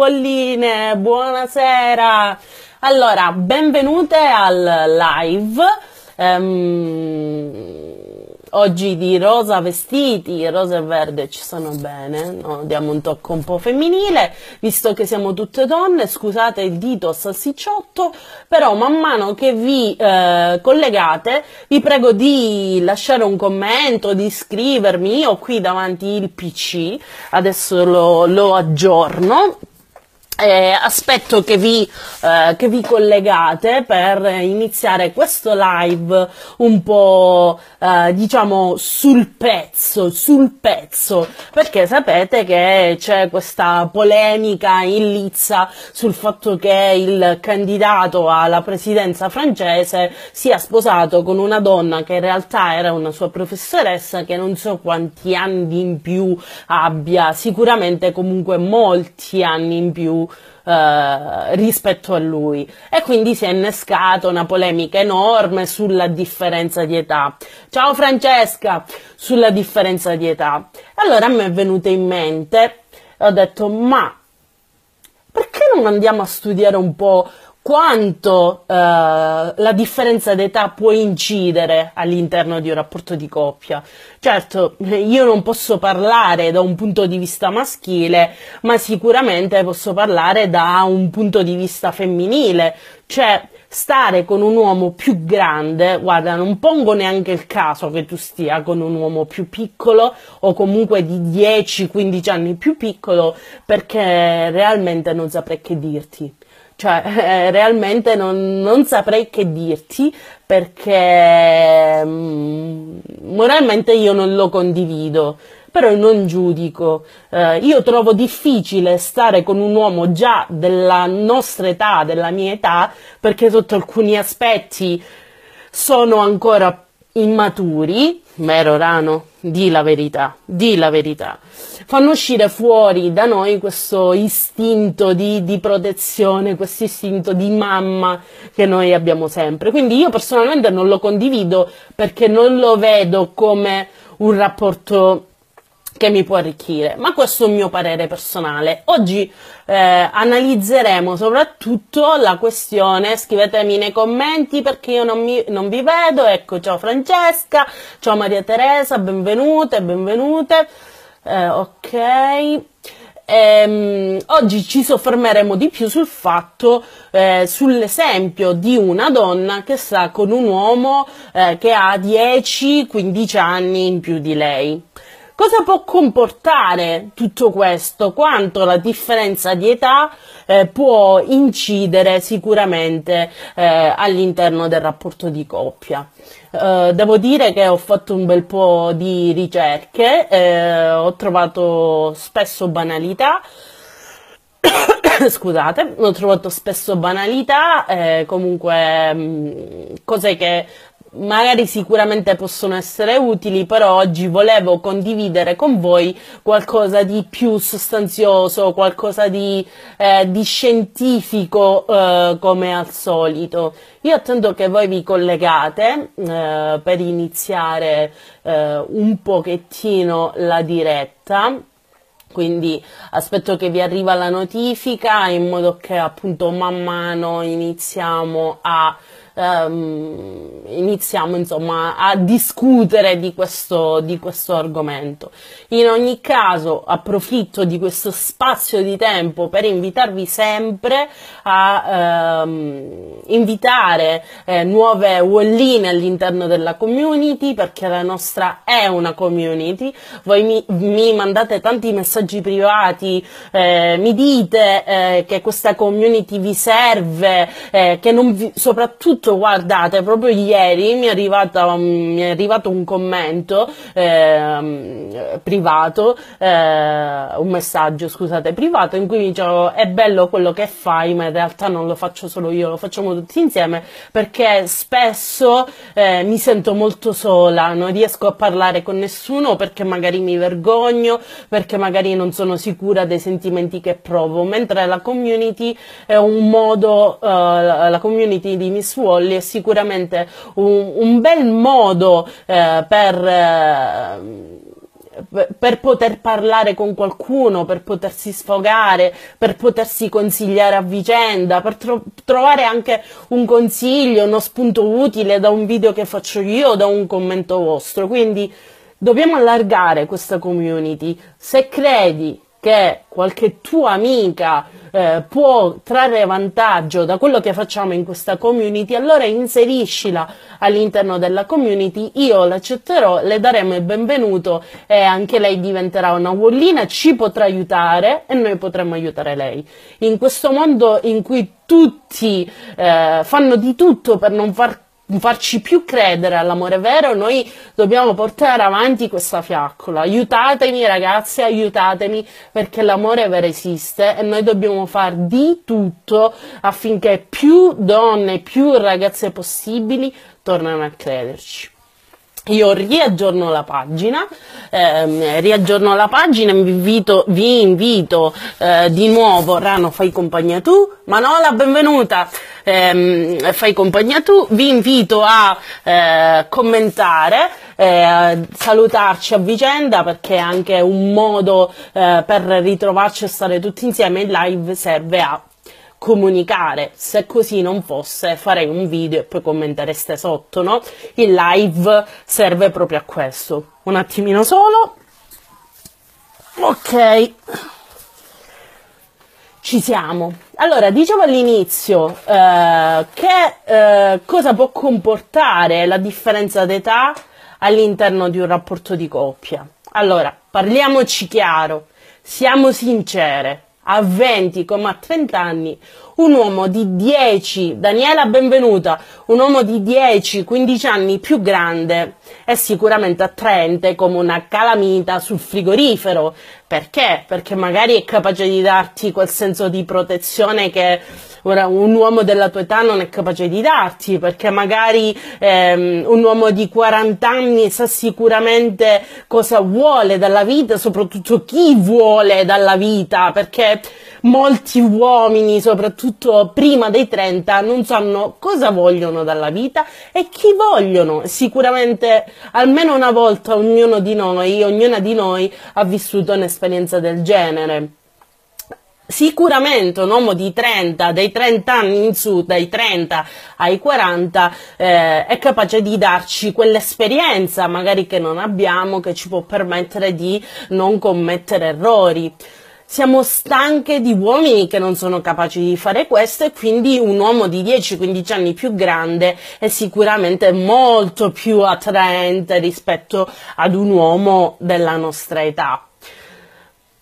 Walline, buonasera. Allora, benvenute al live. Um, oggi di rosa vestiti, rosa e verde ci stanno bene, no? diamo un tocco un po' femminile, visto che siamo tutte donne, scusate il dito salsicciotto, però man mano che vi eh, collegate vi prego di lasciare un commento, di iscrivermi, io qui davanti il PC, adesso lo, lo aggiorno, eh, aspetto che vi, eh, che vi, collegate per iniziare questo live un po' eh, diciamo sul pezzo, sul pezzo, perché sapete che c'è questa polemica in lizza sul fatto che il candidato alla presidenza francese sia sposato con una donna che in realtà era una sua professoressa che non so quanti anni in più abbia, sicuramente comunque molti anni in più eh, rispetto a lui e quindi si è innescata una polemica enorme sulla differenza di età. Ciao Francesca, sulla differenza di età. Allora a me è venuto in mente, ho detto ma perché non andiamo a studiare un po' quanto eh, la differenza d'età può incidere all'interno di un rapporto di coppia. Certo, io non posso parlare da un punto di vista maschile, ma sicuramente posso parlare da un punto di vista femminile, cioè stare con un uomo più grande, guarda, non pongo neanche il caso che tu stia con un uomo più piccolo o comunque di 10-15 anni più piccolo, perché realmente non saprei che dirti cioè eh, realmente non, non, saprei che dirti perché mm, moralmente io non lo condivido però non giudico. Eh, io trovo difficile stare con un uomo già della nostra età, della mia età, perché sotto alcuni aspetti sono ancora immaturi, mero rano, di la verità, di la verità. Fanno uscire fuori da noi questo istinto di, di protezione, questo istinto di mamma che noi abbiamo sempre. Quindi io personalmente non lo condivido perché non lo vedo come un rapporto che mi può arricchire, ma questo è un mio parere personale. Oggi eh, analizzeremo soprattutto la questione, scrivetemi nei commenti perché io non, mi, non vi vedo, ecco ciao Francesca, ciao Maria Teresa, benvenute, benvenute, eh, ok. Ehm, oggi ci soffermeremo di più sul fatto, eh, sull'esempio di una donna che sta con un uomo eh, che ha 10-15 anni in più di lei. Cosa può comportare tutto questo? Quanto la differenza di età eh, può incidere sicuramente eh, all'interno del rapporto di coppia? Uh, devo dire che ho fatto un bel po' di ricerche, eh, ho trovato spesso banalità, scusate, ho trovato spesso banalità, eh, comunque mh, mm, cose che magari sicuramente possono essere utili, però oggi volevo condividere con voi qualcosa di più sostanzioso, qualcosa di, eh, di scientifico eh, come al solito. Io attendo che voi vi collegate eh, per iniziare eh, un pochettino la diretta quindi aspetto che vi arriva la notifica in modo che appunto man mano iniziamo a ehm, iniziamo insomma a discutere di questo, di questo argomento. In ogni caso approfitto di questo spazio di tempo per invitarvi sempre a ehm, invitare eh, nuove walline all'interno della community perché la nostra è una community. Voi mi, mi mandate tanti messaggi privati, eh, mi dite eh, che questa community vi serve, eh, che non vi, soprattutto soprattutto guardate proprio ieri mi è, arrivata, mi è arrivato un commento eh, privato eh, un messaggio scusate privato in cui mi dicevo è bello quello che fai ma in realtà non lo faccio solo io lo facciamo tutti insieme perché spesso eh, mi sento molto sola non riesco a parlare con nessuno perché magari mi vergogno perché magari non sono sicura dei sentimenti che provo mentre la community è un modo uh, la community di Miss Wall controlli è sicuramente un, un bel modo eh, per, eh, per poter parlare con qualcuno, per potersi sfogare, per potersi consigliare a vicenda, per tro- trovare anche un consiglio, uno spunto utile da un video che faccio io o da un commento vostro. Quindi dobbiamo allargare questa community. Se credi che qualche tua amica eh, può trarre vantaggio da quello che facciamo in questa community, allora inseriscila all'interno della community, io l'accetterò, le daremo il benvenuto e anche lei diventerà una wallina, ci potrà aiutare e noi potremo aiutare lei. In questo mondo in cui tutti eh, fanno di tutto per non far farci più credere all'amore vero, noi dobbiamo portare avanti questa fiaccola. Aiutatemi ragazzi, aiutatemi perché l'amore vero esiste e noi dobbiamo fare di tutto affinché più donne, più ragazze possibili tornino a crederci. Io riaggiorno la pagina, ehm, riaggiorno la pagina, vi invito, vi invito eh, di nuovo, Rano fai compagnia tu, Manola benvenuta, ehm, fai compagnia tu, vi invito a eh, commentare, eh, salutarci a vicenda perché è anche un modo eh, per ritrovarci e stare tutti insieme in live serve a comunicare. Se così non fosse, farei un video e poi commentereste sotto, no? Il live serve proprio a questo. Un attimino solo. Ok. Ci siamo. Allora, dicevo all'inizio eh, che eh, cosa può comportare la differenza d'età all'interno di un rapporto di coppia. Allora, parliamoci chiaro, siamo sincere a 20 come a 30 anni, un uomo di 10, Daniela benvenuta, un uomo di 10-15 anni più grande è sicuramente attraente come una calamita sul frigorifero. Perché? Perché magari è capace di darti quel senso di protezione che ora un uomo della tua età non è capace di darti, perché magari ehm, un uomo di 40 anni sa sicuramente cosa vuole dalla vita, soprattutto chi vuole dalla vita, perché molti uomini, soprattutto prima dei 30, non sanno cosa vogliono dalla vita e chi vogliono. Sicuramente almeno una volta ognuno di noi, ognuna di noi ha vissuto un'esperienza del genere. Sicuramente un uomo di 30, dai 30 anni in su, dai 30 ai 40, eh, è capace di darci quell'esperienza magari che non abbiamo, che ci può permettere di non commettere errori. Siamo stanche di uomini che non sono capaci di fare questo e quindi un uomo di 10-15 anni più grande è sicuramente molto più attraente rispetto ad un uomo della nostra età.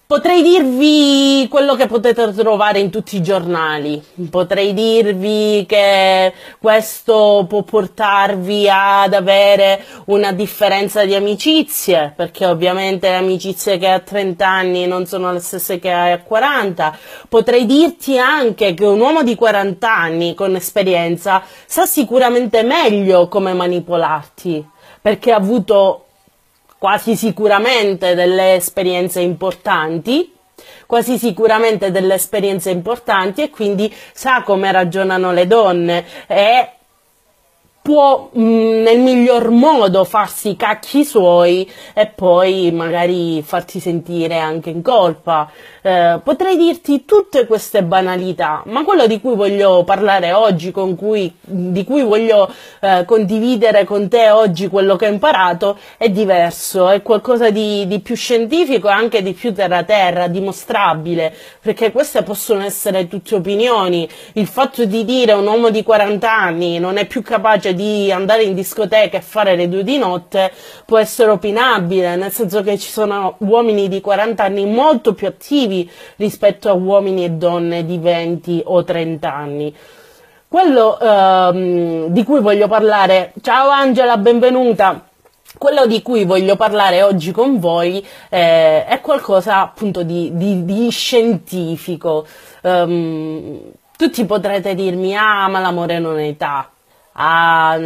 Potrei dirvi quello che potete trovare in tutti i giornali, potrei dirvi che questo può portarvi ad avere una differenza di amicizie, perché ovviamente le amicizie che hai a 30 anni non sono le stesse che hai a 40. Potrei dirti anche che un uomo di 40 anni con esperienza sa sicuramente meglio come manipolarti, perché ha avuto quasi sicuramente delle esperienze importanti, quasi sicuramente delle esperienze importanti e quindi sa come ragionano le donne. E può mh, mm, nel miglior modo farsi i cacchi suoi e poi magari farti sentire anche in colpa. Eh, potrei dirti tutte queste banalità, ma quello di cui voglio parlare oggi, cui, di cui voglio eh, condividere con te oggi quello che ho imparato, è diverso, è qualcosa di, di più scientifico e anche di più terra-terra, dimostrabile, perché queste possono essere tutte opinioni. Il fatto di dire un uomo di 40 anni non è più capace di andare in discoteca e fare le due di notte può essere opinabile, nel senso che ci sono uomini di 40 anni molto più attivi rispetto a uomini e donne di 20 o 30 anni. Quello ehm, di cui voglio parlare, ciao Angela, benvenuta. Quello di cui voglio parlare oggi con voi eh, è qualcosa appunto di, di, di scientifico. Um, tutti potrete dirmi, ah, ma l'amore non è età. Ah,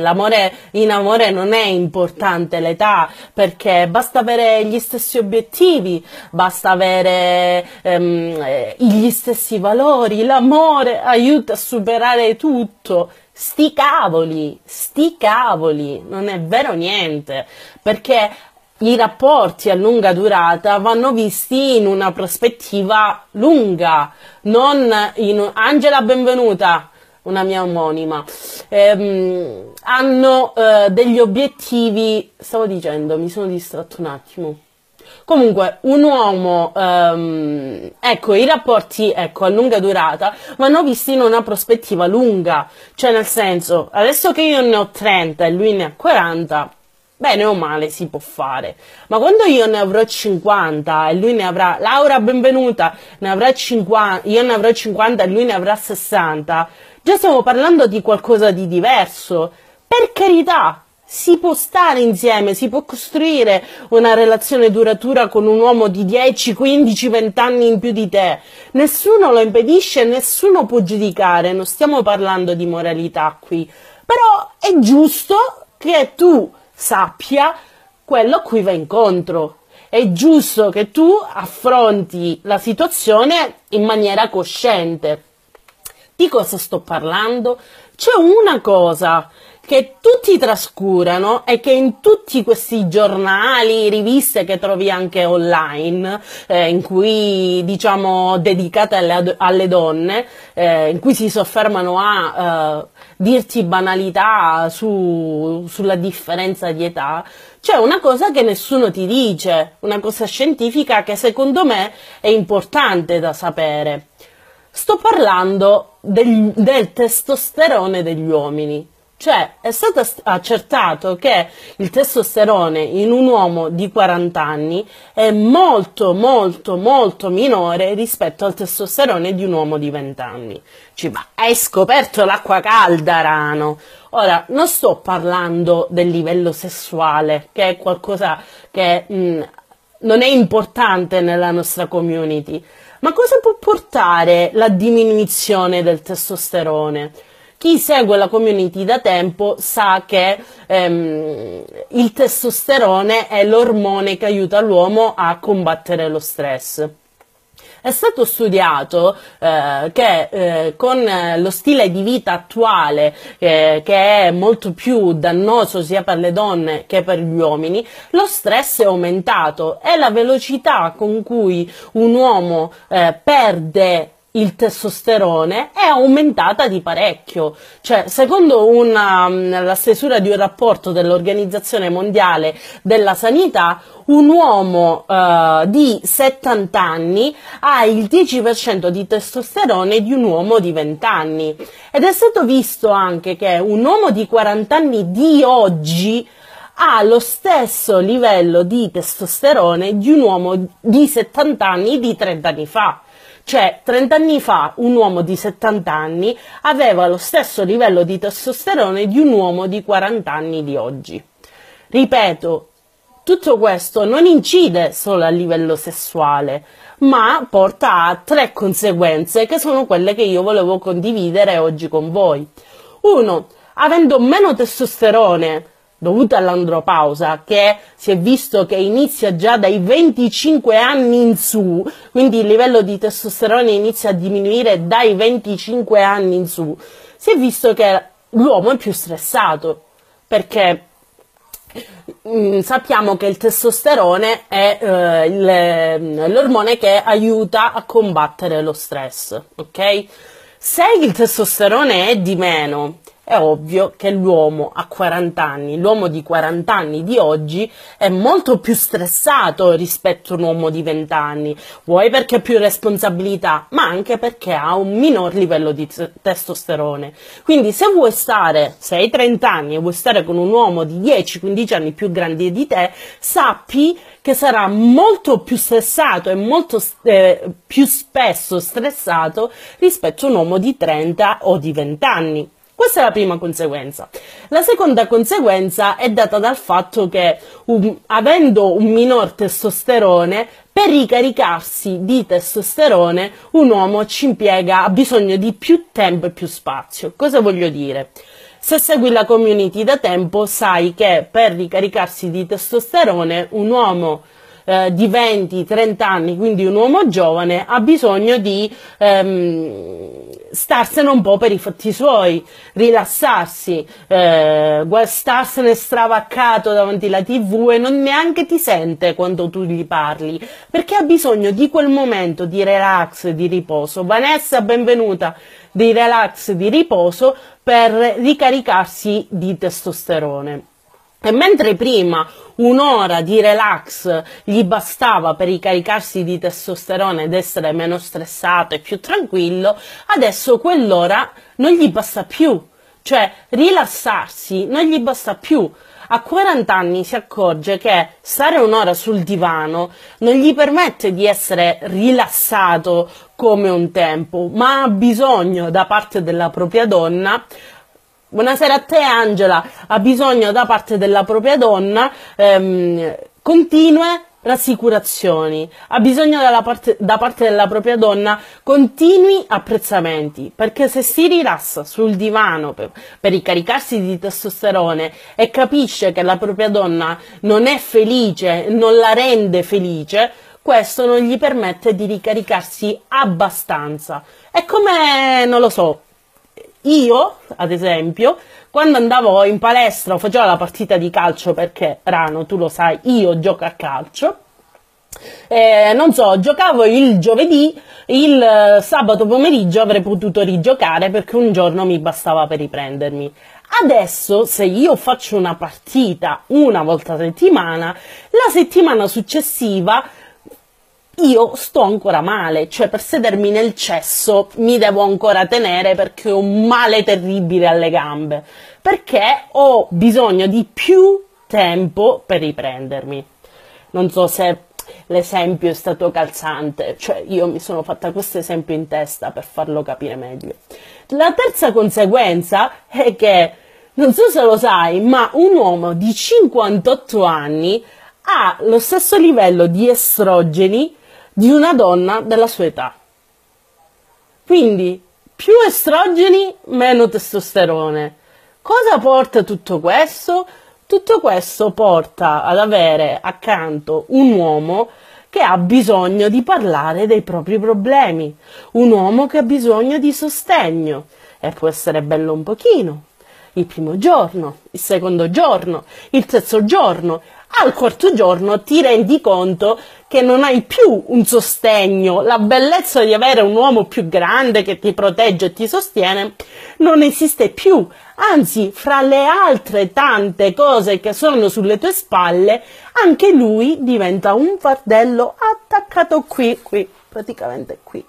in amore non è importante l'età perché basta avere gli stessi obiettivi, basta avere ehm, gli stessi valori, l'amore aiuta a superare tutto. Sti cavoli, sti cavoli, non è vero niente, perché i rapporti a lunga durata vanno visti in una prospettiva lunga, non in Angela benvenuta, una mia omonima, ehm, hanno eh, degli obiettivi, stavo dicendo, mi sono distratto un attimo. Comunque, un uomo, ehm, ecco, i rapporti, ecco, a lunga durata vanno visti in una prospettiva lunga, cioè nel senso, adesso che io ne ho 30 e lui ne ha 40, bene o male si può fare. Ma quando io ne avrò 50 e lui ne avrà, Laura benvenuta, ne avrà 50, io ne avrò 50 e lui ne avrà 60, già stiamo parlando di qualcosa di diverso. Per carità, si può stare insieme, si può costruire una relazione duratura con un uomo di 10, 15, 20 anni in più di te. Nessuno lo impedisce, nessuno può giudicare, non stiamo parlando di moralità qui. Però è giusto che tu sappia quello a cui va incontro. È giusto che tu affronti la situazione in maniera cosciente. Di cosa sto parlando? C'è una cosa che tutti trascurano e che in tutti questi giornali, riviste che trovi anche online, eh, in cui diciamo dedicate alle, alle donne, eh, in cui si soffermano a eh, dirti banalità su, sulla differenza di età, c'è una cosa che nessuno ti dice, una cosa scientifica che secondo me è importante da sapere. Sto parlando del, del testosterone degli uomini. Cioè, è stato accertato che il testosterone in un uomo di 40 anni è molto, molto, molto minore rispetto al testosterone di un uomo di 20 anni. Ci ma hai scoperto l'acqua calda, Rano. Ora, non sto parlando del livello sessuale, che è qualcosa che mh, mm, non è importante nella nostra community. Ma cosa può portare la diminuzione del testosterone? Chi segue la community da tempo sa che ehm, il testosterone è l'ormone che aiuta l'uomo a combattere lo stress. È stato studiato eh, che eh, con lo stile di vita attuale, eh, che è molto più dannoso sia per le donne che per gli uomini, lo stress è aumentato. E la velocità con cui un uomo eh, perde il testosterone è aumentata di parecchio. Cioè, secondo una, mm, la stesura di un rapporto dell'Organizzazione Mondiale della Sanità, un uomo uh, di 70 anni ha il 10% di testosterone di un uomo di 20 anni. Ed è stato visto anche che un uomo di 40 anni di oggi ha lo stesso livello di testosterone di un uomo di 70 anni di 30 anni fa. Cioè, 30 anni fa un uomo di 70 anni aveva lo stesso livello di testosterone di un uomo di 40 anni di oggi. Ripeto, tutto questo non incide solo a livello sessuale, ma porta a tre conseguenze che sono quelle che io volevo condividere oggi con voi. Uno, avendo meno testosterone, dovuta all'andropausa, che si è visto che inizia già dai 25 anni in su, quindi il livello di testosterone inizia a diminuire dai 25 anni in su, si è visto che l'uomo è più stressato, perché mh, mm, sappiamo che il testosterone è eh, l'ormone che aiuta a combattere lo stress, ok? Se il testosterone è di meno è ovvio che l'uomo a 40 anni, l'uomo di 40 anni di oggi è molto più stressato rispetto a un uomo di 20 anni, vuoi perché ha più responsabilità, ma anche perché ha un minor livello di testosterone. Quindi se vuoi stare, se hai 30 anni e vuoi stare con un uomo di 10-15 anni più grande di te, sappi che sarà molto più stressato e molto eh, più spesso stressato rispetto a un uomo di 30 o di 20 anni. Questa è la prima conseguenza. La seconda conseguenza è data dal fatto che um, avendo un minor testosterone, per ricaricarsi di testosterone un uomo ci impiega, ha bisogno di più tempo e più spazio. Cosa voglio dire? Se segui la community da tempo sai che per ricaricarsi di testosterone un uomo eh, di 20-30 anni, quindi un uomo giovane, ha bisogno di ehm, starsene un po' per i fatti suoi, rilassarsi, eh, starsene stravaccato davanti alla tv e non neanche ti sente quando tu gli parli, perché ha bisogno di quel momento di relax, di riposo. Vanessa, benvenuta, di relax, di riposo per ricaricarsi di testosterone. E mentre prima un'ora di relax gli bastava per ricaricarsi di testosterone ed essere meno stressato e più tranquillo, adesso quell'ora non gli basta più. Cioè, rilassarsi non gli basta più. A 40 anni si accorge che stare un'ora sul divano non gli permette di essere rilassato come un tempo, ma ha bisogno da parte della propria donna Buonasera a te Angela, ha bisogno da parte della propria donna ehm, continue rassicurazioni, ha bisogno parte, da parte della propria donna continui apprezzamenti, perché se si rilassa sul divano per, per, ricaricarsi di testosterone e capisce che la propria donna non è felice, non la rende felice, questo non gli permette di ricaricarsi abbastanza. È come, non lo so, io, ad esempio, quando andavo in palestra o facevo la partita di calcio, perché Rano, tu lo sai, io gioco a calcio, eh, non so, giocavo il giovedì, il sabato pomeriggio avrei potuto rigiocare perché un giorno mi bastava per riprendermi. Adesso, se io faccio una partita una volta a settimana, la settimana successiva io sto ancora male, cioè per sedermi nel cesso mi devo ancora tenere perché ho un male terribile alle gambe, perché ho bisogno di più tempo per riprendermi. Non so se l'esempio è stato calzante, cioè io mi sono fatta questo esempio in testa per farlo capire meglio. La terza conseguenza è che, non so se lo sai, ma un uomo di 58 anni ha lo stesso livello di estrogeni di una donna della sua età. Quindi più estrogeni, meno testosterone. Cosa porta tutto questo? Tutto questo porta ad avere accanto un uomo che ha bisogno di parlare dei propri problemi, un uomo che ha bisogno di sostegno e può essere bello un pochino, il primo giorno, il secondo giorno, il terzo giorno al quarto giorno ti rendi conto che non hai più un sostegno, la bellezza di avere un uomo più grande che ti protegge e ti sostiene non esiste più. Anzi, fra le altre tante cose che sono sulle tue spalle, anche lui diventa un fardello attaccato qui, qui, praticamente qui.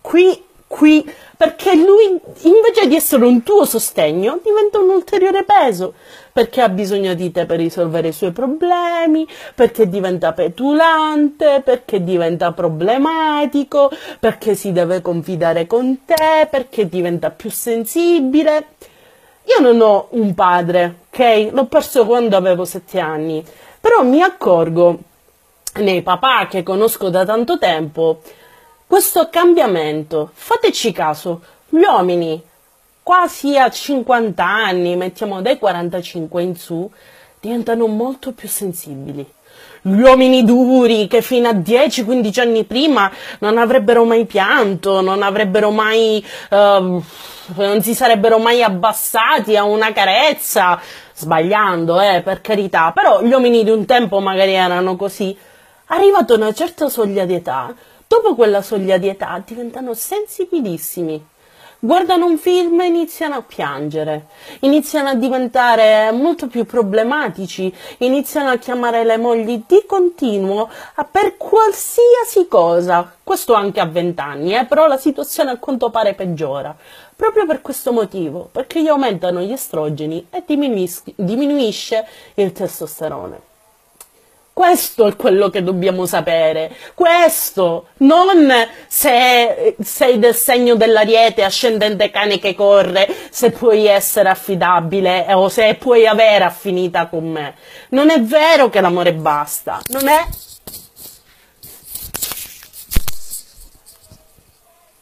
Qui qui perché lui invece di essere un tuo sostegno diventa un ulteriore peso perché ha bisogno di te per risolvere i suoi problemi, perché diventa petulante, perché diventa problematico, perché si deve confidare con te, perché diventa più sensibile. Io non ho un padre, ok? L'ho perso quando avevo sette anni, però mi accorgo nei papà che conosco da tanto tempo questo cambiamento, fateci caso, gli uomini quasi a 50 anni, mettiamo dai 45 in su, diventano molto più sensibili. Gli uomini duri che fino a 10-15 anni prima non avrebbero mai pianto, non avrebbero mai, uh, non si sarebbero mai abbassati a una carezza, sbagliando, eh, per carità, però gli uomini di un tempo magari erano così. Arrivato a una certa soglia di età, Dopo quella soglia di età diventano sensibilissimi. Guardano un film e iniziano a piangere, iniziano a diventare molto più problematici, iniziano a chiamare le mogli di continuo per qualsiasi cosa. Questo anche a vent'anni, eh? però la situazione a quanto pare peggiora. Proprio per questo motivo, perché gli aumentano gli estrogeni e diminuisce il testosterone. Questo è quello che dobbiamo sapere. Questo, non se sei del segno dell'ariete ascendente cane che corre, se puoi essere affidabile o se puoi avere affinità con me. Non è vero che l'amore basta. Non è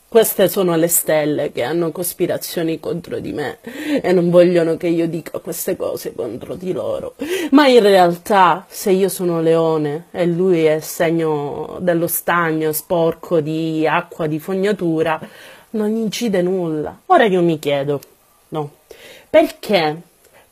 queste sono le stelle che hanno cospirazioni contro di me e non vogliono che io dica queste cose contro di loro. Ma in realtà, se io sono leone e lui è segno dello stagno sporco di acqua di fognatura, non incide nulla. Ora io mi chiedo, no, perché?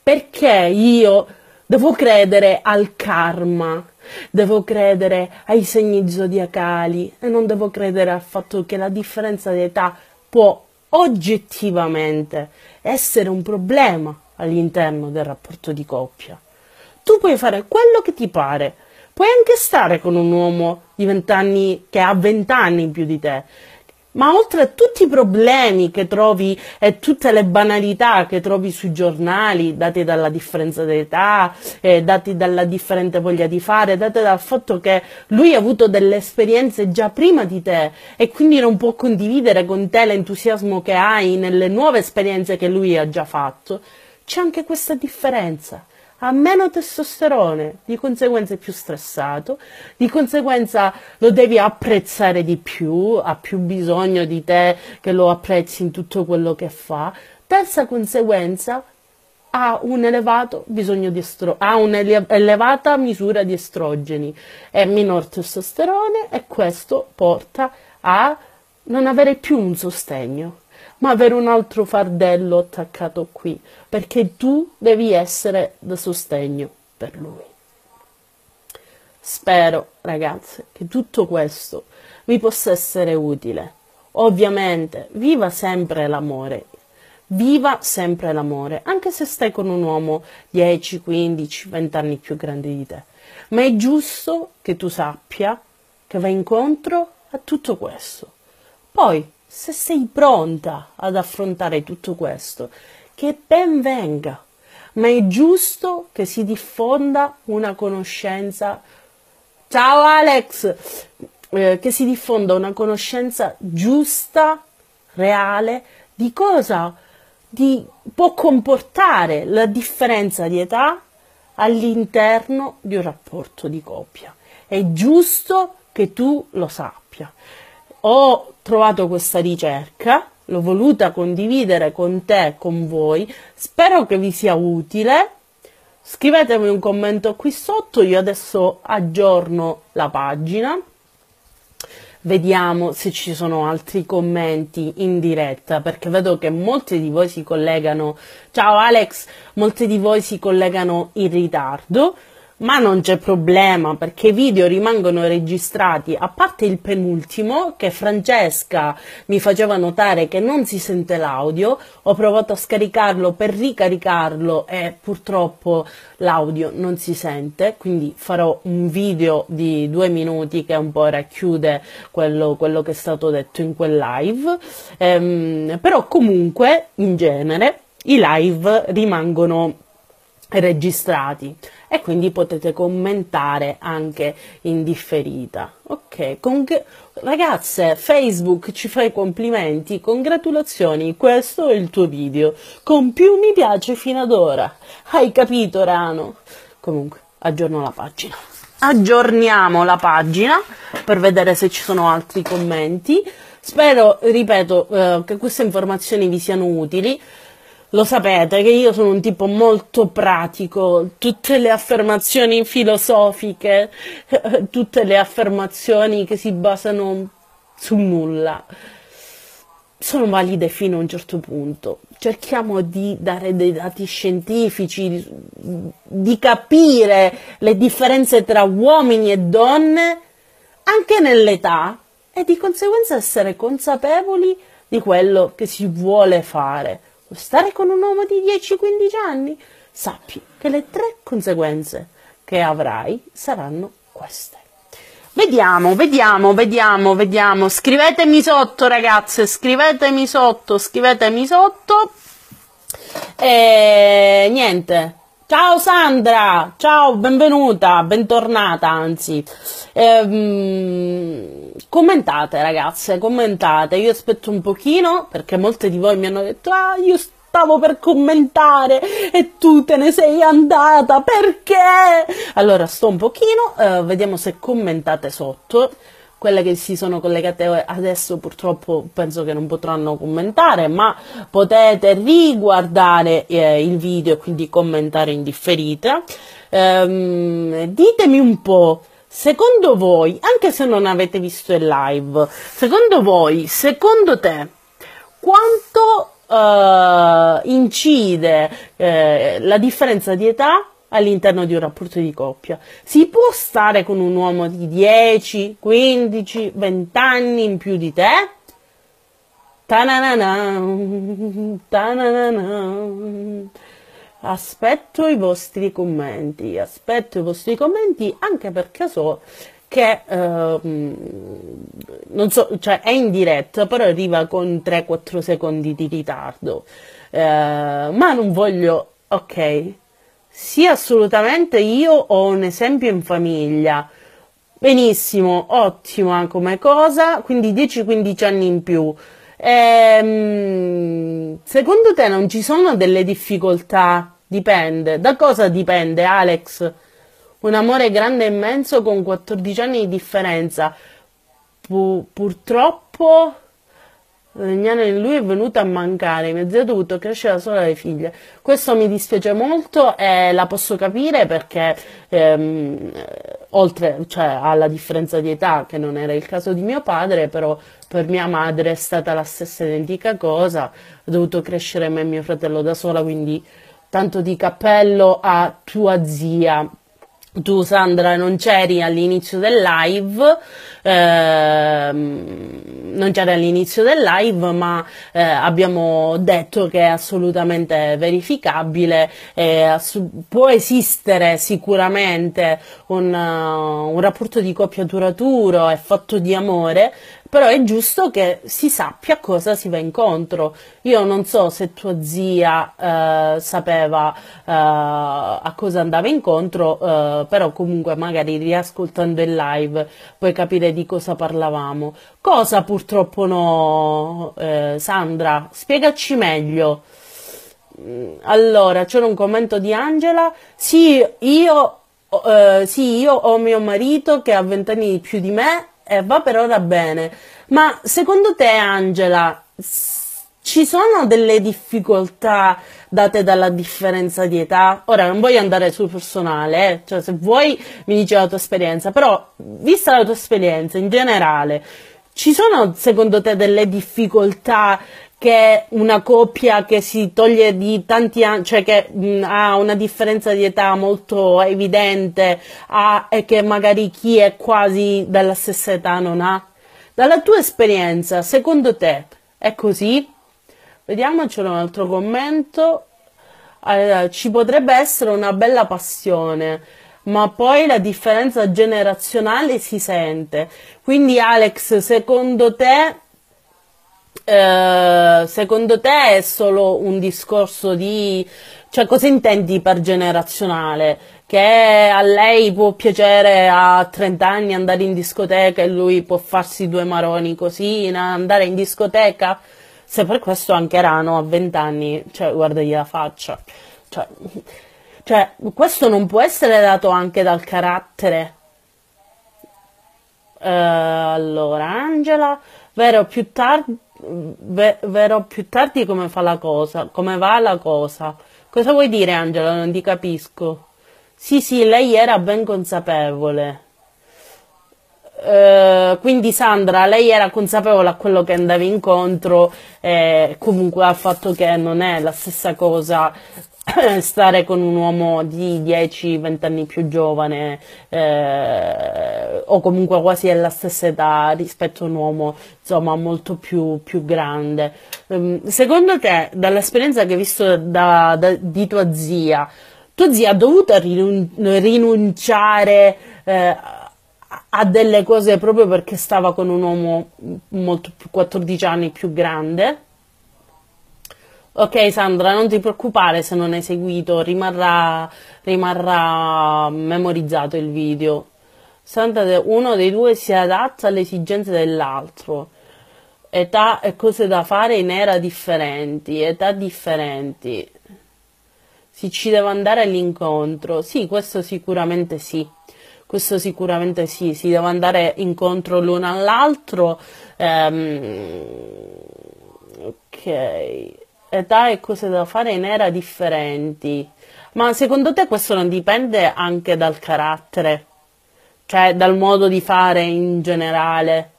Perché io devo credere al karma? Devo credere ai segni zodiacali e non devo credere al fatto che la differenza di età può oggettivamente essere un problema all'interno del rapporto di coppia. Tu puoi fare quello che ti pare, puoi anche stare con un uomo di vent'anni che ha vent'anni in più di te, ma oltre a tutti i problemi che trovi e tutte le banalità che trovi sui giornali, dati dalla differenza d'età, eh, dati dalla differente voglia di fare, dati dal fatto che lui ha avuto delle esperienze già prima di te e quindi non può condividere con te l'entusiasmo che hai nelle nuove esperienze che lui ha già fatto, c'è anche questa differenza ha meno testosterone, di conseguenza è più stressato, di conseguenza lo devi apprezzare di più, ha più bisogno di te che lo apprezzi in tutto quello che fa. Terza conseguenza, ha un estro- ha un'elevata misura di estrogeni e minor testosterone e questo porta a non avere più un sostegno ma avere un altro fardello attaccato qui, perché tu devi essere da sostegno per lui. Spero, ragazze, che tutto questo vi possa essere utile. Ovviamente, viva sempre l'amore. Viva sempre l'amore, anche se stai con un uomo 10, 15, 20 anni più grande di te. Ma è giusto che tu sappia che vai incontro a tutto questo. Poi, se sei pronta ad affrontare tutto questo, che ben venga, ma è giusto che si diffonda una conoscenza. Ciao Alex! Eh, che si diffonda una conoscenza giusta, reale, di cosa di, può comportare la differenza di età all'interno di un rapporto di coppia. È giusto che tu lo sappia ho trovato questa ricerca, l'ho voluta condividere con te, con voi, spero che vi sia utile. Scrivetemi un commento qui sotto, io adesso aggiorno la pagina. Vediamo se ci sono altri commenti in diretta perché vedo che molti di voi si collegano. Ciao Alex, molti di voi si collegano in ritardo ma non c'è problema perché i video rimangono registrati, a parte il penultimo che Francesca mi faceva notare che non si sente l'audio, ho provato a scaricarlo per ricaricarlo e purtroppo l'audio non si sente, quindi farò un video di due minuti che un po' racchiude quello, quello che è stato detto in quel live, ehm, però comunque in genere i live rimangono registrati e quindi potete commentare anche in differita. Ok, Cong- ragazze, Facebook ci fa i complimenti, congratulazioni, questo è il tuo video, con più mi piace fino ad ora. Hai capito, Rano? Comunque, aggiorno la pagina. Aggiorniamo la pagina per vedere se ci sono altri commenti. Spero, ripeto, eh, che queste informazioni vi siano utili. Lo sapete che io sono un tipo molto pratico, tutte le affermazioni filosofiche, tutte le affermazioni che si basano su nulla sono valide fino a un certo punto. Cerchiamo di dare dei dati scientifici, di capire le differenze tra uomini e donne anche nell'età e di conseguenza essere consapevoli di quello che si vuole fare stare con un uomo di 10-15 anni, sappi che le tre conseguenze che avrai saranno queste. Vediamo, vediamo, vediamo, vediamo. Scrivetemi sotto, ragazze, scrivetemi sotto, scrivetemi sotto. E niente. Ciao Sandra, ciao, benvenuta, bentornata, anzi. Ehm, commentate ragazze, commentate, io aspetto un pochino perché molte di voi mi hanno detto ah io stavo per commentare e tu te ne sei andata, perché? Allora sto un pochino, eh, vediamo se commentate sotto. Quelle che si sono collegate adesso purtroppo penso che non potranno commentare, ma potete riguardare eh, il video e quindi commentare in differita. Ehm, ditemi un po'. Secondo voi, anche se non avete visto il live, secondo voi, secondo te, quanto uh, incide uh, la differenza di età all'interno di un rapporto di coppia. Si può stare con un uomo di 10, 15, 20 anni in più di te? Ta-na-na-na, ta-na-na-na. Aspetto i vostri commenti, aspetto i vostri commenti anche perché so che eh, non so, cioè è in diretta, però arriva con 3-4 secondi di ritardo. Eh, ma non voglio, ok, sì, assolutamente, io ho un esempio in famiglia. Benissimo, ottima come cosa, quindi 10-15 anni in più. Ehm, secondo te non ci sono delle difficoltà? Dipende. Da cosa dipende, Alex? Un amore grande e immenso con 14 anni di differenza. Pu- purtroppo Legnano in lui è venuto a mancare, mia zia ha dovuto crescere da sola le figlie. Questo mi dispiace molto e la posso capire perché ehm, oltre cioè, alla differenza di età, che non era il caso di mio padre, però per mia madre è stata la stessa identica cosa, ha dovuto crescere me e mio fratello da sola, quindi tanto di cappello a tua zia tu Sandra non c'eri all'inizio del live, ehm, non c'eri all'inizio del live, ma eh, abbiamo detto che è assolutamente verificabile, eh, può esistere sicuramente un, uh, un rapporto di coppia duraturo e fatto di amore, però è giusto che si sappia a cosa si va incontro. Io non so se tua zia eh, sapeva eh, a cosa andava incontro, eh, però comunque magari riascoltando il live puoi capire di cosa parlavamo. Cosa purtroppo no, eh, Sandra? Spiegaci meglio. Mm, allora, c'era un commento di Angela. Sì, io, eh, sì, io ho mio marito che ha vent'anni di più di me e va per ora bene. Ma secondo te, Angela, ci sono delle difficoltà date dalla differenza di età? Ora non voglio andare sul personale, eh? cioè se vuoi mi dici la tua esperienza, però vista la tua esperienza in generale, ci sono secondo te delle difficoltà che una coppia che si toglie di tanti anni, cioè che mh, ha una differenza di età molto evidente ha, e che magari chi è quasi della stessa età non ha? Dalla tua esperienza, secondo te è così? Vediamoci un altro commento. Eh, ci potrebbe essere una bella passione, ma poi la differenza generazionale si sente. Quindi Alex, secondo te eh, secondo te è solo un discorso di... cioè cosa intendi per generazionale? Che a lei può piacere a 30 anni andare in discoteca e lui può farsi due maroni così, andare in discoteca? Se per questo anche Rano a 20 anni, cioè guardagli la faccia. Cioè, cioè, questo non può essere dato anche dal carattere. Uh, allora, Angela, vero, più tardi verrò più tardi come fa la cosa, come va la cosa. Cosa vuoi dire, Angela? Non ti capisco. Sì, sì, lei era ben consapevole. Uh, quindi Sandra, lei era consapevole a quello che andavi incontro e comunque al fatto che non è la stessa cosa stare con un uomo di 10-20 anni più giovane eh, o comunque quasi alla stessa età rispetto a un uomo insomma molto più, più grande. Um, secondo te, dall'esperienza che hai visto da, da, di tua zia, tua zia ha dovuto rinun- rinunciare eh, a delle cose proprio perché stava con un uomo molto più 14 anni più grande? Ok Sandra, non ti preoccupare se non hai seguito, rimarrà, rimarrà memorizzato il video. Sandra, uno dei due si adatta alle esigenze dell'altro. Età e cose da fare in era differenti, età differenti. Si ci deve andare all'incontro. Sì, questo sicuramente sì. questo sicuramente sì, si deve andare incontro l'uno all'altro. Ehm, ok, età e cose da fare in era differenti. Ma secondo te questo non dipende anche dal carattere? Cioè dal modo di fare in generale?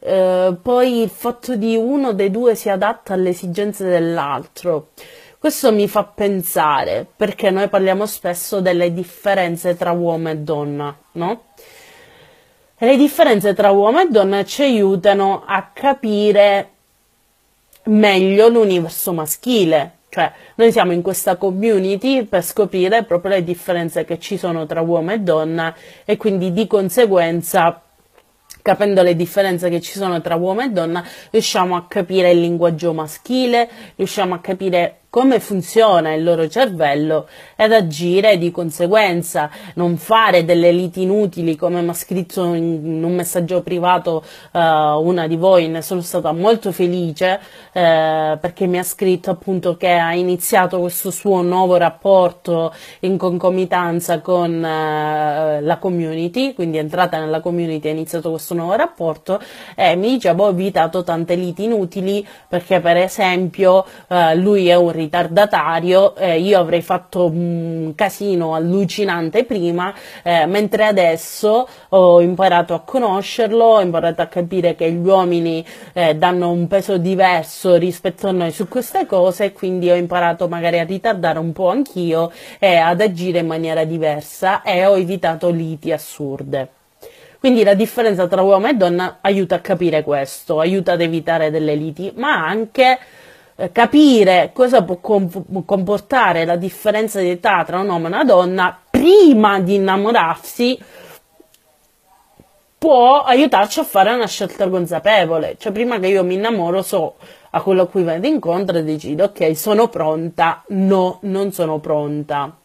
Eh, poi il fatto di uno dei due si adatta alle esigenze dell'altro. Questo mi fa pensare, perché noi parliamo spesso delle differenze tra uomo e donna, no? E le differenze tra uomo e donna ci aiutano a capire meglio l'universo maschile. Cioè, noi siamo in questa community per scoprire proprio le differenze che ci sono tra uomo e donna e quindi di conseguenza capendo le differenze che ci sono tra uomo e donna, riusciamo a capire il linguaggio maschile, riusciamo a capire come funziona il loro cervello ed agire di conseguenza, non fare delle liti inutili come mi ha scritto in un messaggio privato uh, una di voi, ne sono stata molto felice uh, perché mi ha scritto appunto che ha iniziato questo suo nuovo rapporto in concomitanza con uh, la community, quindi è entrata nella community e ha iniziato questo nuovo rapporto e mi dice boh, ho evitato tante liti inutili perché per esempio lui è un ritardatario, eh, io avrei fatto un casino allucinante prima, eh, mentre adesso ho imparato a conoscerlo, ho imparato a capire che gli uomini eh, danno un peso diverso rispetto a noi su queste cose quindi ho imparato magari a ritardare un po' anch'io e ad agire in maniera diversa e ho evitato liti assurde. Quindi la differenza tra uomo e donna aiuta a capire questo, aiuta ad evitare delle liti, ma anche eh, capire cosa può comportare la differenza di età tra un uomo e una donna prima di innamorarsi può aiutarci a fare una scelta consapevole. Cioè, prima che io mi innamoro, so a quello a cui vado incontro e decido, ok, sono pronta, no, non sono pronta.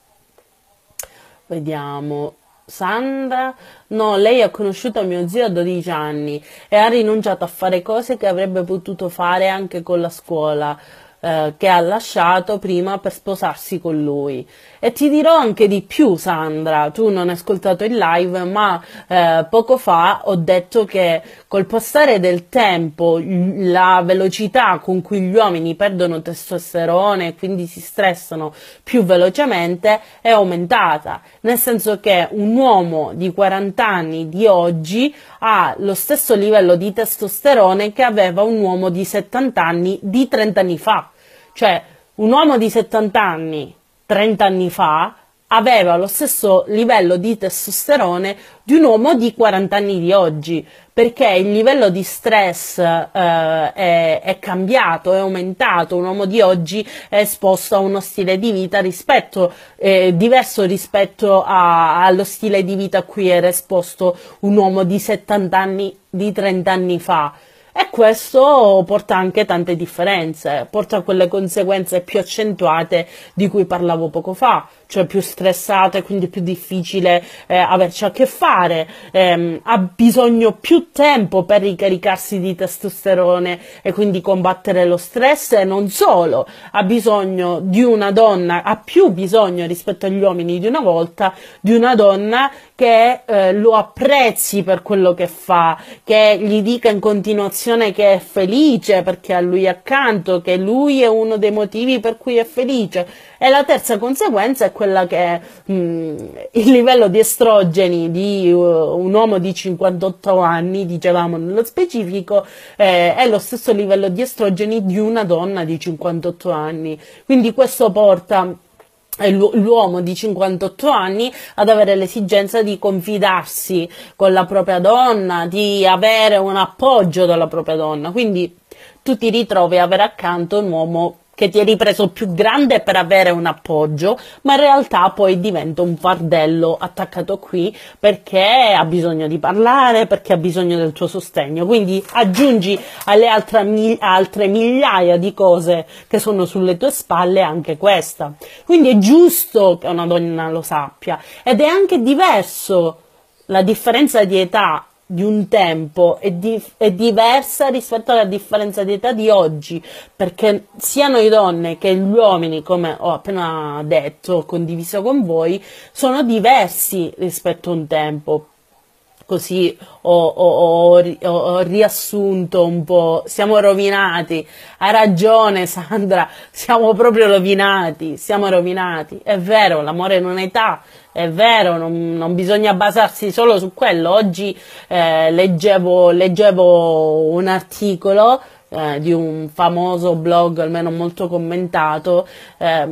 Vediamo. Sandra, no, lei ha conosciuto mio zio a 12 anni e ha rinunciato a fare cose che avrebbe potuto fare anche con la scuola eh, che ha lasciato prima per sposarsi con lui. E ti dirò anche di più, Sandra, tu non hai ascoltato il live, ma eh, poco fa ho detto che col passare del tempo la velocità con cui gli uomini perdono testosterone e quindi si stressano più velocemente è aumentata, nel senso che un uomo di 40 anni di oggi ha lo stesso livello di testosterone che aveva un uomo di 70 anni di 30 anni fa. Cioè, un uomo di 70 anni, 30 anni fa, aveva lo stesso livello di testosterone di un uomo di 40 anni di oggi, perché il livello di stress eh, è, è, cambiato, è aumentato. Un uomo di oggi è esposto a uno stile di vita rispetto, eh, diverso rispetto a, allo stile di vita a cui era esposto un uomo di 70 anni, di 30 anni fa. E questo porta anche tante differenze, porta a quelle conseguenze più accentuate di cui parlavo poco fa, cioè più stressate, quindi più difficile eh, averci a che fare, ehm, ha bisogno più tempo per ricaricarsi di testosterone e quindi combattere lo stress e non solo, ha bisogno di una donna, ha più bisogno rispetto agli uomini di una volta, di una donna che eh, lo apprezzi per quello che fa, che gli dica in continuazione che è felice perché ha lui accanto, che lui è uno dei motivi per cui è felice e la terza conseguenza è quella che mh, mm, il livello di estrogeni di uh, un uomo di 58 anni, dicevamo nello specifico, eh, è lo stesso livello di estrogeni di una donna di 58 anni. Quindi questo porta l'uomo di 58 anni ad avere l'esigenza di confidarsi con la propria donna, di avere un appoggio dalla propria donna. Quindi tu ti ritrovi a avere accanto un uomo che ti eri preso più grande per avere un appoggio, ma in realtà poi diventa un fardello attaccato qui perché ha bisogno di parlare, perché ha bisogno del tuo sostegno. Quindi aggiungi alle altre, altre migliaia di cose che sono sulle tue spalle anche questa. Quindi è giusto che una donna lo sappia ed è anche diverso la differenza di età di un tempo è, di, è, diversa rispetto alla differenza di età di oggi, perché sia noi donne che gli uomini, come ho appena detto, condiviso con voi, sono diversi rispetto a un tempo. Così ho, ho, ho, ho riassunto un po', siamo rovinati. Ha ragione Sandra, siamo proprio rovinati, siamo rovinati. È vero, l'amore non è età, è vero, non, non, bisogna basarsi solo su quello. Oggi eh, leggevo, leggevo, un articolo eh, di un famoso blog, almeno molto commentato, eh,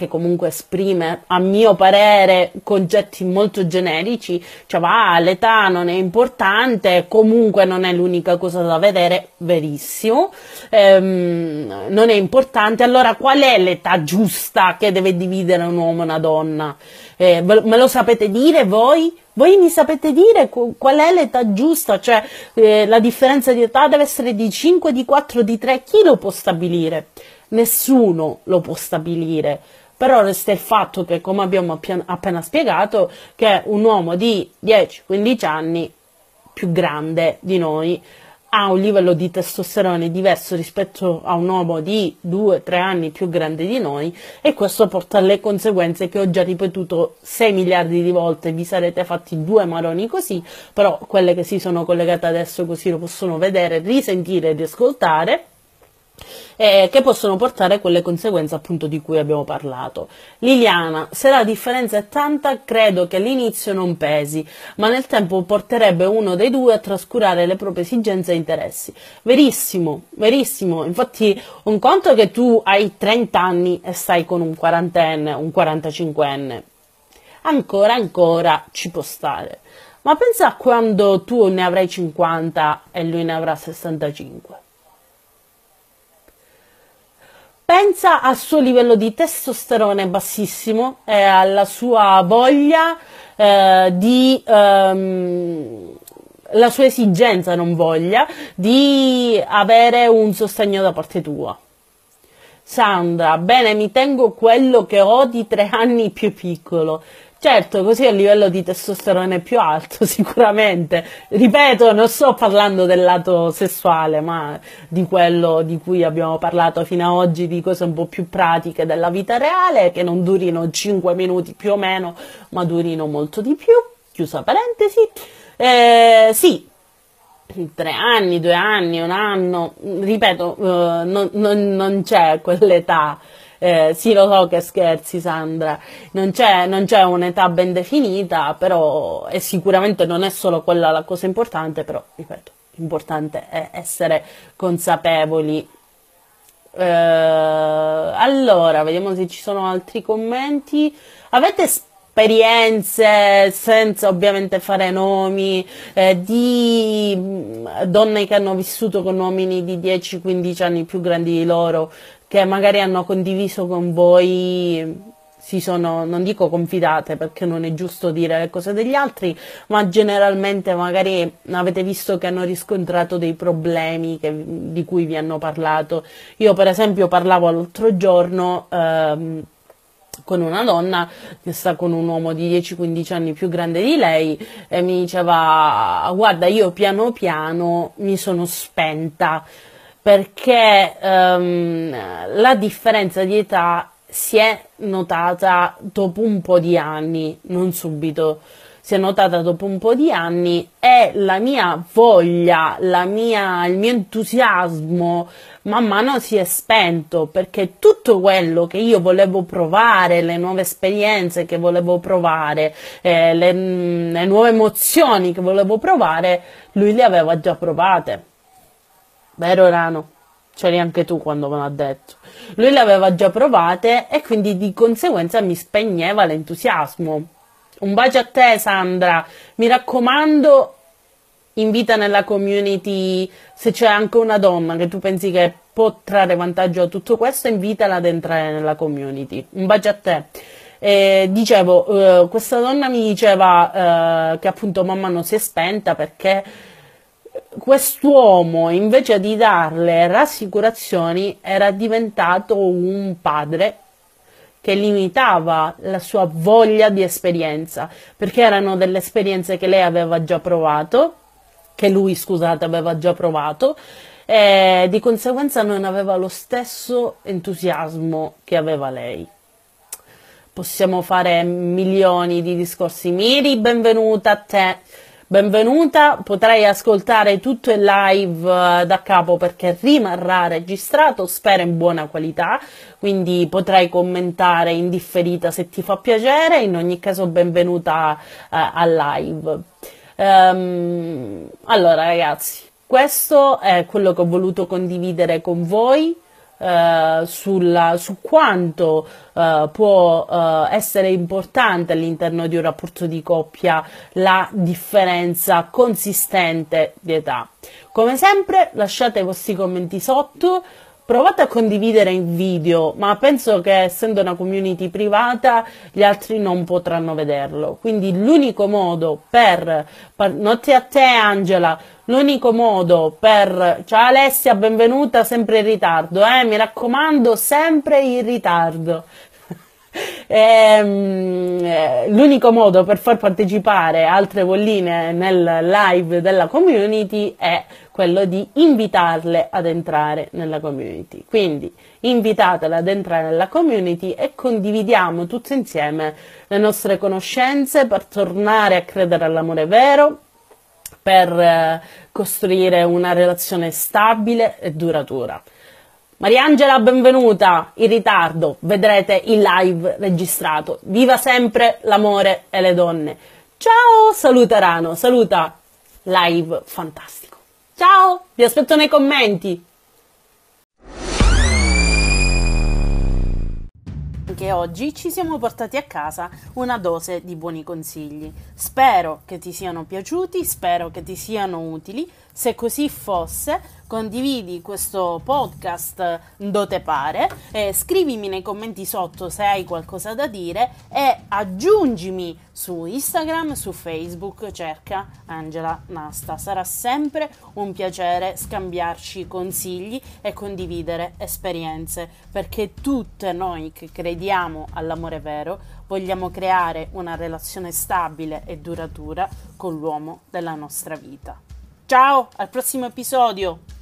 che comunque esprime, a mio parere, concetti molto generici, cioè ah, l'età non è importante, comunque non è l'unica cosa da vedere, verissimo, ehm, non è importante, allora qual è l'età giusta che deve dividere un uomo e una donna? Eh, me lo sapete dire voi? Voi mi sapete dire qual è l'età giusta? Cioè eh, la differenza di età deve essere di 5, di 4, di 3? Chi lo può stabilire? Nessuno lo può stabilire però resta il fatto che, come abbiamo appena spiegato, che un uomo di 10-15 anni più grande di noi ha un livello di testosterone diverso rispetto a un uomo di 2-3 anni più grande di noi e questo porta alle conseguenze che ho già ripetuto 6 miliardi di volte, vi sarete fatti due maroni così, però quelle che si sono collegate adesso così lo possono vedere, risentire e riascoltare eh, che possono portare a quelle conseguenze appunto di cui abbiamo parlato. Liliana, se la differenza è tanta, credo che all'inizio non pesi, ma nel tempo porterebbe uno dei due a trascurare le proprie esigenze e interessi. Verissimo, verissimo. Infatti, un conto che tu hai 30 anni e stai con un quarantenne, un 45enne, ancora, ancora ci può stare. Ma pensa a quando tu ne avrai 50 e lui ne avrà 65 pensa al suo livello di testosterone bassissimo e alla sua voglia eh, di ehm, la sua esigenza, non voglia, di avere un sostegno da parte tua. Sandra, bene, mi tengo quello che ho di tre anni più piccolo. Certo, così a livello di testosterone più alto, sicuramente. Ripeto, non sto parlando del lato sessuale, ma di quello di cui abbiamo parlato fino ad oggi, di cose un po' più pratiche della vita reale, che non durino 5 minuti più o meno, ma durino molto di più. Chiusa parentesi. Eh, sì, tre anni, due anni, un anno, ripeto, eh, non, non, non c'è quell'età eh, sì, lo so che scherzi, Sandra, non c'è, non c'è un'età ben definita, però e sicuramente non è solo quella la cosa importante, però, ripeto, l'importante è essere consapevoli. Eh, allora, vediamo se ci sono altri commenti. Avete esperienze, senza ovviamente fare nomi, eh, di mm, donne che hanno vissuto con uomini di 10-15 anni più grandi di loro, che magari hanno condiviso con voi si sono, non dico confidate perché non è giusto dire le cose degli altri, ma generalmente magari avete visto che hanno riscontrato dei problemi che, di cui vi hanno parlato. Io per esempio parlavo l'altro giorno ehm, con una donna che sta con un uomo di 10-15 anni più grande di lei e mi diceva guarda io piano piano mi sono spenta perché um, la differenza di età si è notata dopo un po' di anni, non subito, si è notata dopo un po' di anni e la mia voglia, la mia, il mio entusiasmo man mano si è spento perché tutto quello che io volevo provare, le nuove esperienze che volevo provare, eh, le, le nuove emozioni che volevo provare, lui le aveva già provate Vero Rano? C'eri anche tu quando me l'ha detto. Lui le aveva già provate e quindi di conseguenza mi spegneva l'entusiasmo. Un bacio a te, Sandra. Mi raccomando, invita nella community, se c'è anche una donna che tu pensi che può trarre vantaggio da tutto questo, invitala ad entrare nella community. Un bacio a te. E dicevo, eh, questa donna mi diceva eh, che appunto mamma non si è spenta perché quest'uomo invece di darle rassicurazioni era diventato un padre che limitava la sua voglia di esperienza, perché erano delle esperienze che lei aveva già provato, che lui, scusate, aveva già provato, e di conseguenza non aveva lo stesso entusiasmo che aveva lei. Possiamo fare milioni di discorsi. Miri, benvenuta a te. Benvenuta, potrai ascoltare tutto il live uh, da capo perché rimarrà registrato, spero in buona qualità, quindi potrai commentare in differita se ti fa piacere, in ogni caso benvenuta uh, al live. Um, allora ragazzi, questo è quello che ho voluto condividere con voi. Uh, sulla, su quanto uh, può uh, essere importante all'interno di un rapporto di coppia la differenza consistente di età. Come sempre lasciate i vostri commenti sotto, provate a condividere in video, ma penso che essendo una community privata gli altri non potranno vederlo. Quindi l'unico modo per, per notte a te Angela, l'unico modo per ciao Alessia, benvenuta sempre in ritardo, eh? mi raccomando, sempre in ritardo. Ehm, eh, l'unico modo per far partecipare altre bolline nel live della community è quello di invitarle ad entrare nella community. Quindi invitatele ad entrare nella community e condividiamo tutte insieme le nostre conoscenze per tornare a credere all'amore vero, per eh, costruire una relazione stabile e duratura. Mariangela, benvenuta in ritardo, vedrete il live registrato. Viva sempre l'amore e le donne. Ciao, saluta Rano, saluta live fantastico. Ciao, vi aspetto nei commenti. Anche oggi ci siamo portati a casa una dose di buoni consigli. Spero che ti siano piaciuti, spero che ti siano utili. Se così fosse, condividi questo podcast dove te pare, eh, scrivimi nei commenti sotto se hai qualcosa da dire e aggiungimi su Instagram, su Facebook, cerca Angela Nasta. Sarà sempre un piacere scambiarci consigli e condividere esperienze, perché tutte noi che crediamo all'amore vero vogliamo creare una relazione stabile e duratura con l'uomo della nostra vita. Ciao, al prossimo episodio!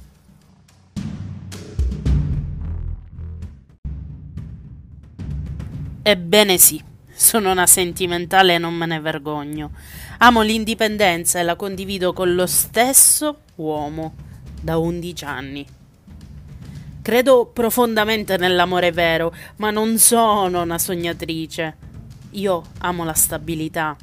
Ebbene sì, sono una sentimentale e non me ne vergogno. Amo l'indipendenza e la condivido con lo stesso uomo da 11 anni. Credo profondamente nell'amore vero, ma non sono una sognatrice. Io amo la stabilità.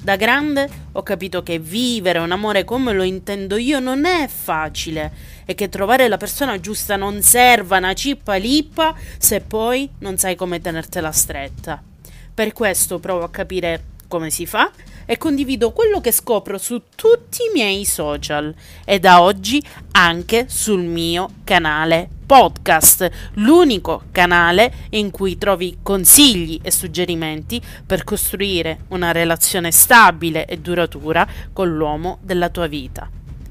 Da grande ho capito che vivere un amore come lo intendo io non è facile e che trovare la persona giusta non serva una cippa lippa se poi non sai come tenertela stretta. Per questo provo a capire come si fa e condivido quello che scopro su tutti i miei social e da oggi anche sul mio canale podcast, l'unico canale in cui trovi consigli e suggerimenti per costruire una relazione stabile e duratura con l'uomo della tua vita.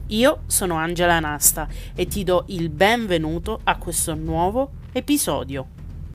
Io sono Angela Nasta e ti do il benvenuto a questo nuovo episodio.